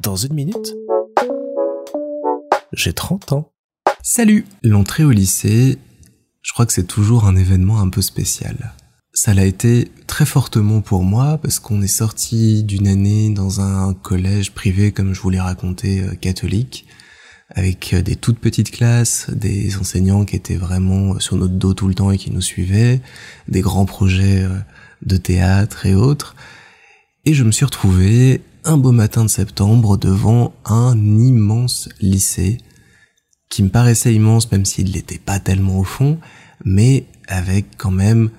Dans une minute, j'ai 30 ans. Salut L'entrée au lycée, je crois que c'est toujours un événement un peu spécial. Ça l'a été très fortement pour moi parce qu'on est sorti d'une année dans un collège privé, comme je vous l'ai raconté, euh, catholique, avec euh, des toutes petites classes, des enseignants qui étaient vraiment sur notre dos tout le temps et qui nous suivaient, des grands projets euh, de théâtre et autres. Et je me suis retrouvé un beau matin de septembre devant un immense lycée qui me paraissait immense même s'il n'était pas tellement au fond, mais avec quand même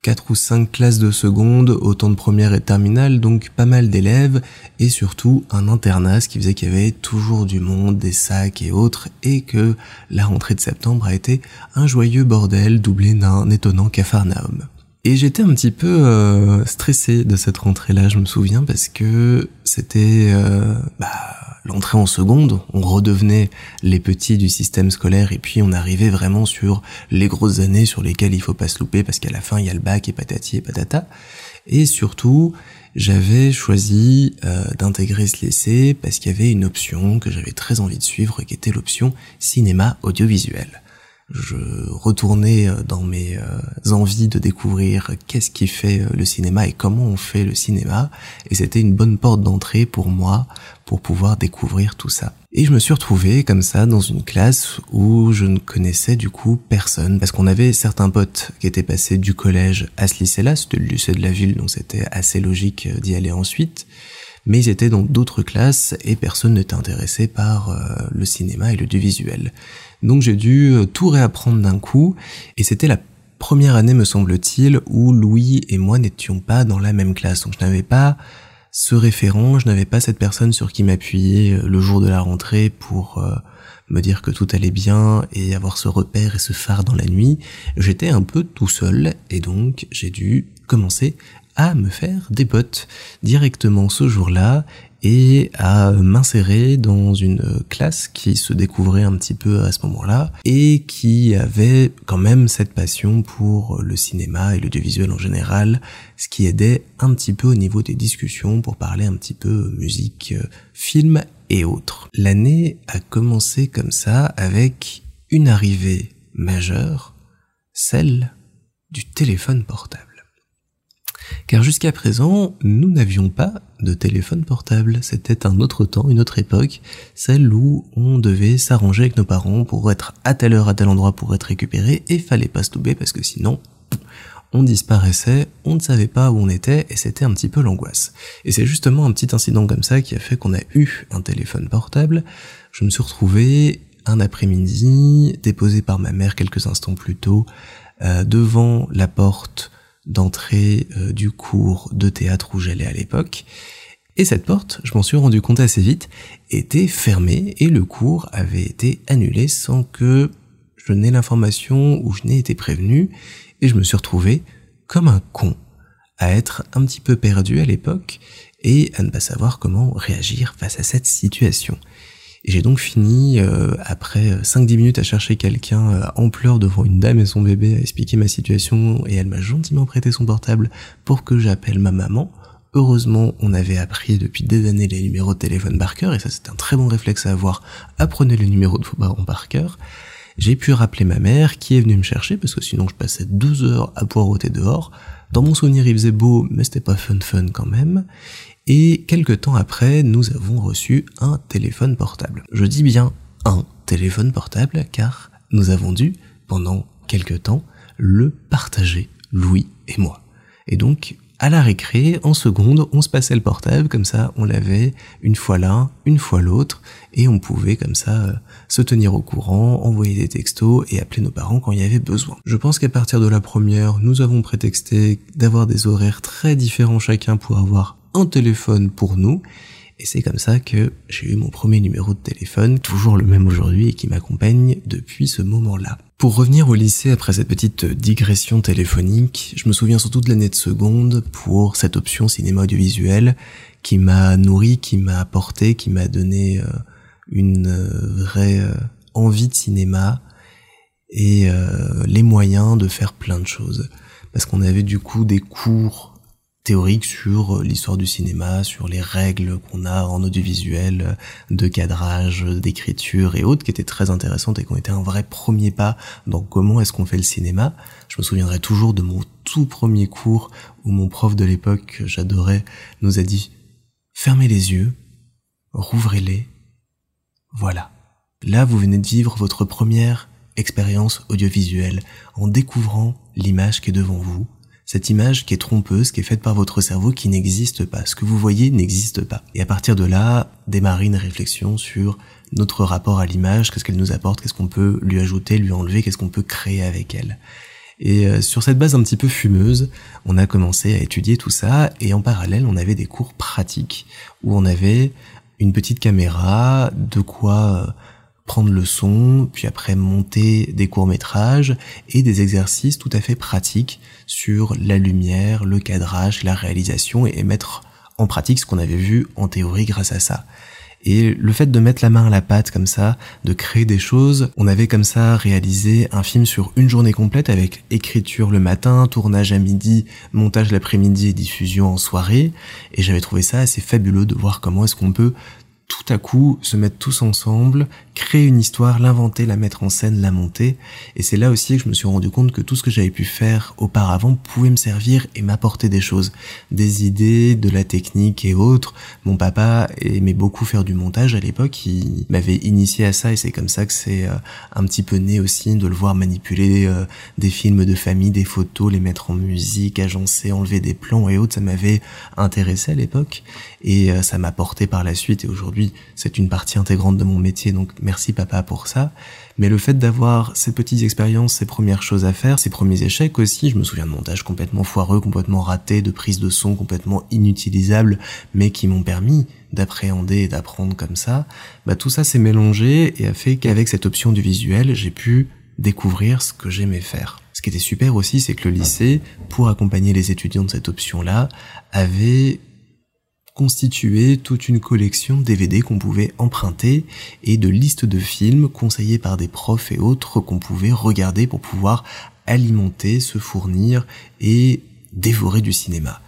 quatre ou cinq classes de seconde, autant de première et terminale, donc pas mal d'élèves, et surtout un internat, ce qui faisait qu'il y avait toujours du monde, des sacs et autres, et que la rentrée de septembre a été un joyeux bordel doublé d'un étonnant cafarnaum. Et j'étais un petit peu euh, stressé de cette rentrée-là, je me souviens, parce que c'était euh, bah, l'entrée en seconde, on redevenait les petits du système scolaire et puis on arrivait vraiment sur les grosses années sur lesquelles il faut pas se louper parce qu'à la fin il y a le bac et patati et patata. Et surtout, j'avais choisi euh, d'intégrer ce lycée parce qu'il y avait une option que j'avais très envie de suivre qui était l'option cinéma audiovisuel je retournais euh, dans mes euh, envies de découvrir qu'est-ce qui fait euh, le cinéma et comment on fait le cinéma. Et c'était une bonne porte d'entrée pour moi pour pouvoir découvrir tout ça. Et je me suis retrouvé comme ça dans une classe où je ne connaissais du coup personne. Parce qu'on avait certains potes qui étaient passés du collège à ce lycée-là, c'était le lycée de la ville donc c'était assez logique d'y aller ensuite mais ils étaient dans d'autres classes et personne n'était intéressé par le cinéma et le visuel. Donc j'ai dû euh, tout réapprendre d'un coup, et c'était la première année, me semble-t-il, où Louis et moi n'étions pas dans la même classe. Donc je n'avais pas ce référent, je n'avais pas cette personne sur qui m'appuyer euh, le jour de la rentrée pour euh, me dire que tout allait bien et avoir ce repère et ce phare dans la nuit. J'étais un peu tout seul et donc j'ai dû commencer à me faire des potes directement ce jour-là et à m'insérer dans une classe qui se découvrait un petit peu à ce moment-là et qui avait quand même cette passion pour le cinéma et l'audiovisuel en général, ce qui aidait un petit peu au niveau des discussions pour parler un petit peu musique, film et autres. L'année a commencé comme ça avec une arrivée majeure, celle du téléphone portable. Car jusqu'à présent, nous n'avions pas de téléphone portable. C'était un autre temps, une autre époque, celle où on devait s'arranger avec nos parents pour être à telle heure, à tel endroit pour être récupéré, et fallait pas se louper parce que sinon, on disparaissait, on ne savait pas où on était, et c'était un petit peu l'angoisse. Et c'est justement un petit incident comme ça qui a fait qu'on a eu un téléphone portable. Je me suis retrouvé un après-midi, déposé par ma mère quelques instants plus tôt, euh, devant la porte d'entrée euh, du cours de théâtre où j'allais à l'époque. Et cette porte, je m'en suis rendu compte assez vite, était fermée et le cours avait été annulé sans que je n'ai l'information ou je n'ai été prévenu et je me suis retrouvé comme un con à être un petit peu perdu à l'époque et à ne pas savoir comment réagir face à cette situation. Et j'ai donc fini, euh, après 5-10 minutes à chercher quelqu'un euh, en pleurs devant une dame et son bébé, à expliquer ma situation, et elle m'a gentiment prêté son portable pour que j'appelle ma maman. Heureusement, on avait appris depuis des années les numéros de téléphone par et ça c'est un très bon réflexe à avoir. Apprenez le numéro de vos parents par cœur. J'ai pu rappeler ma mère qui est venue me chercher parce que sinon je passais 12 heures à poireauter dehors. Dans mon souvenir, il faisait beau, mais c'était pas fun fun quand même. Et quelques temps après, nous avons reçu un téléphone portable. Je dis bien un téléphone portable car nous avons dû, pendant quelques temps, le partager, Louis et moi. Et donc, à la récré, en seconde, on se passait le portable, comme ça on l'avait une fois l'un, une fois l'autre, et on pouvait comme ça euh, se tenir au courant, envoyer des textos et appeler nos parents quand il y avait besoin. Je pense qu'à partir de la première, nous avons prétexté d'avoir des horaires très différents chacun pour avoir un téléphone pour nous. Et c'est comme ça que j'ai eu mon premier numéro de téléphone, toujours le même aujourd'hui et qui m'accompagne depuis ce moment-là. Pour revenir au lycée après cette petite digression téléphonique, je me souviens surtout de l'année de seconde pour cette option cinéma audiovisuel qui m'a nourri, qui m'a apporté, qui m'a donné euh, une euh, vraie euh, envie de cinéma et les moyens de faire plein de choses. Parce qu'on avait du coup des cours théorique sur l'histoire du cinéma, sur les règles qu'on a en audiovisuel, de cadrage, d'écriture et autres, qui étaient très intéressantes et qui ont été un vrai premier pas dans comment est-ce qu'on fait le cinéma. Je me souviendrai toujours de mon tout premier cours où mon prof de l'époque, que j'adorais, nous a dit fermez les yeux, rouvrez-les, voilà. Là, vous venez de vivre votre première expérience audiovisuelle en découvrant l'image qui est devant vous, cette image qui est trompeuse, qui est faite par votre cerveau, qui n'existe pas. Ce que vous voyez n'existe pas. Et à partir de là, démarrer une réflexion sur notre rapport à l'image, qu'est-ce qu'elle nous apporte, qu'est-ce qu'on peut lui ajouter, lui enlever, qu'est-ce qu'on peut créer avec elle. Et euh, sur cette base un petit peu fumeuse, on a commencé à étudier tout ça, et en parallèle, on avait des cours pratiques, où on avait une petite caméra, de quoi euh, prendre le son, puis après monter des courts-métrages et des exercices tout à fait pratiques sur la lumière, le cadrage, la réalisation et mettre en pratique ce qu'on avait vu en théorie grâce à ça. Et le fait de mettre la main à la pâte comme ça, de créer des choses, on avait comme ça réalisé un film sur une journée complète avec écriture le matin, tournage à midi, montage l'après-midi et diffusion en soirée. Et j'avais trouvé ça assez fabuleux de voir comment est-ce qu'on peut tout à coup se mettre tous ensemble, créer une histoire, l'inventer, la mettre en scène, la monter. Et c'est là aussi que je me suis rendu compte que tout ce que j'avais pu faire auparavant pouvait me servir et m'apporter des choses, des idées, de la technique et autres. Mon papa aimait beaucoup faire du montage à l'époque, il m'avait initié à ça et c'est comme ça que c'est euh, un petit peu né aussi de le voir manipuler euh, des films de famille, des photos, les mettre en musique, agencer, enlever des plans et autres. Ça m'avait intéressé à l'époque et euh, ça m'a porté par la suite et aujourd'hui c'est une partie intégrante de mon métier donc merci papa pour ça mais le fait d'avoir ces petites expériences ces premières choses à faire ces premiers échecs aussi je me souviens de montage complètement foireux complètement raté de prise de son complètement inutilisable mais qui m'ont permis d'appréhender et d'apprendre comme ça bah tout ça s'est mélangé et a fait qu'avec cette option du visuel j'ai pu découvrir ce que j'aimais faire. Ce qui était super aussi, c'est que le lycée, pour accompagner les étudiants de cette option-là, avait constituer toute une collection de DVD qu'on pouvait emprunter et de listes de films conseillés par des profs et autres qu'on pouvait regarder pour pouvoir alimenter, se fournir et dévorer du cinéma.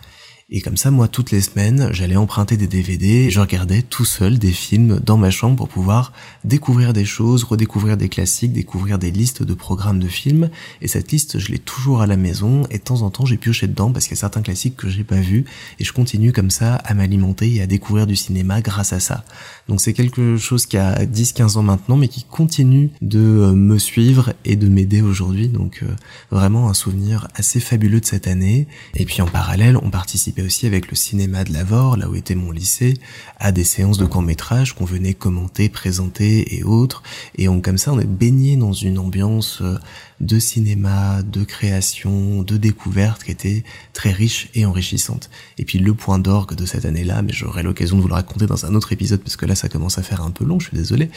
Et comme ça, moi, toutes les semaines, j'allais emprunter des DVD je regardais tout seul des films dans ma chambre pour pouvoir découvrir des choses, redécouvrir des classiques, découvrir des listes de programmes de films. Et cette liste, je l'ai toujours à la maison et de temps en temps, j'ai pioché dedans parce qu'il y a certains classiques que j'ai pas vus et je continue comme ça à m'alimenter et à découvrir du cinéma grâce à ça. Donc c'est quelque chose qui a 10-15 ans maintenant, mais qui continue de euh, me suivre et de m'aider aujourd'hui. Donc euh, vraiment un souvenir assez fabuleux de cette année. Et puis en parallèle, on participait aussi avec le cinéma de Lavore, là où était mon lycée, à des séances de court métrage qu'on venait commenter, présenter et autres. Et on, comme ça, on est baigné dans une ambiance euh, de cinéma, de création, de découverte qui était très riche et enrichissante. Et puis le point d'orgue de cette année-là, mais j'aurai l'occasion de vous le raconter dans un autre épisode parce que là ça commence à faire un peu long, je suis désolé,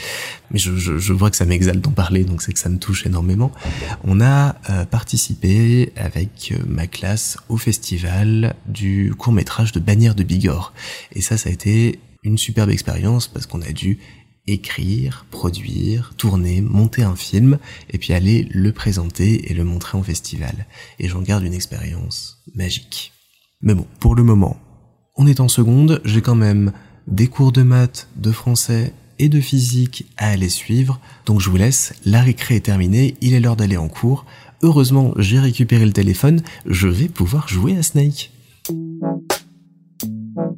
mais je, vois que ça m'exalte d'en parler, donc c'est que ça me touche énormément. On a euh, participé avec euh, ma classe au festival du court métrage de Bannière de Bigorre. Et ça, ça a été une superbe expérience parce qu'on a dû écrire, produire, tourner, monter un film, et puis aller le présenter et le montrer en festival. Et j'en garde une expérience magique. Mais bon, pour le moment, on est en seconde, j'ai quand même des cours de maths, de français et de physique à aller suivre, donc je vous laisse, la récré est terminée, il est l'heure d'aller en cours. Heureusement, j'ai récupéré le téléphone, je vais pouvoir jouer à Snake. Thank you.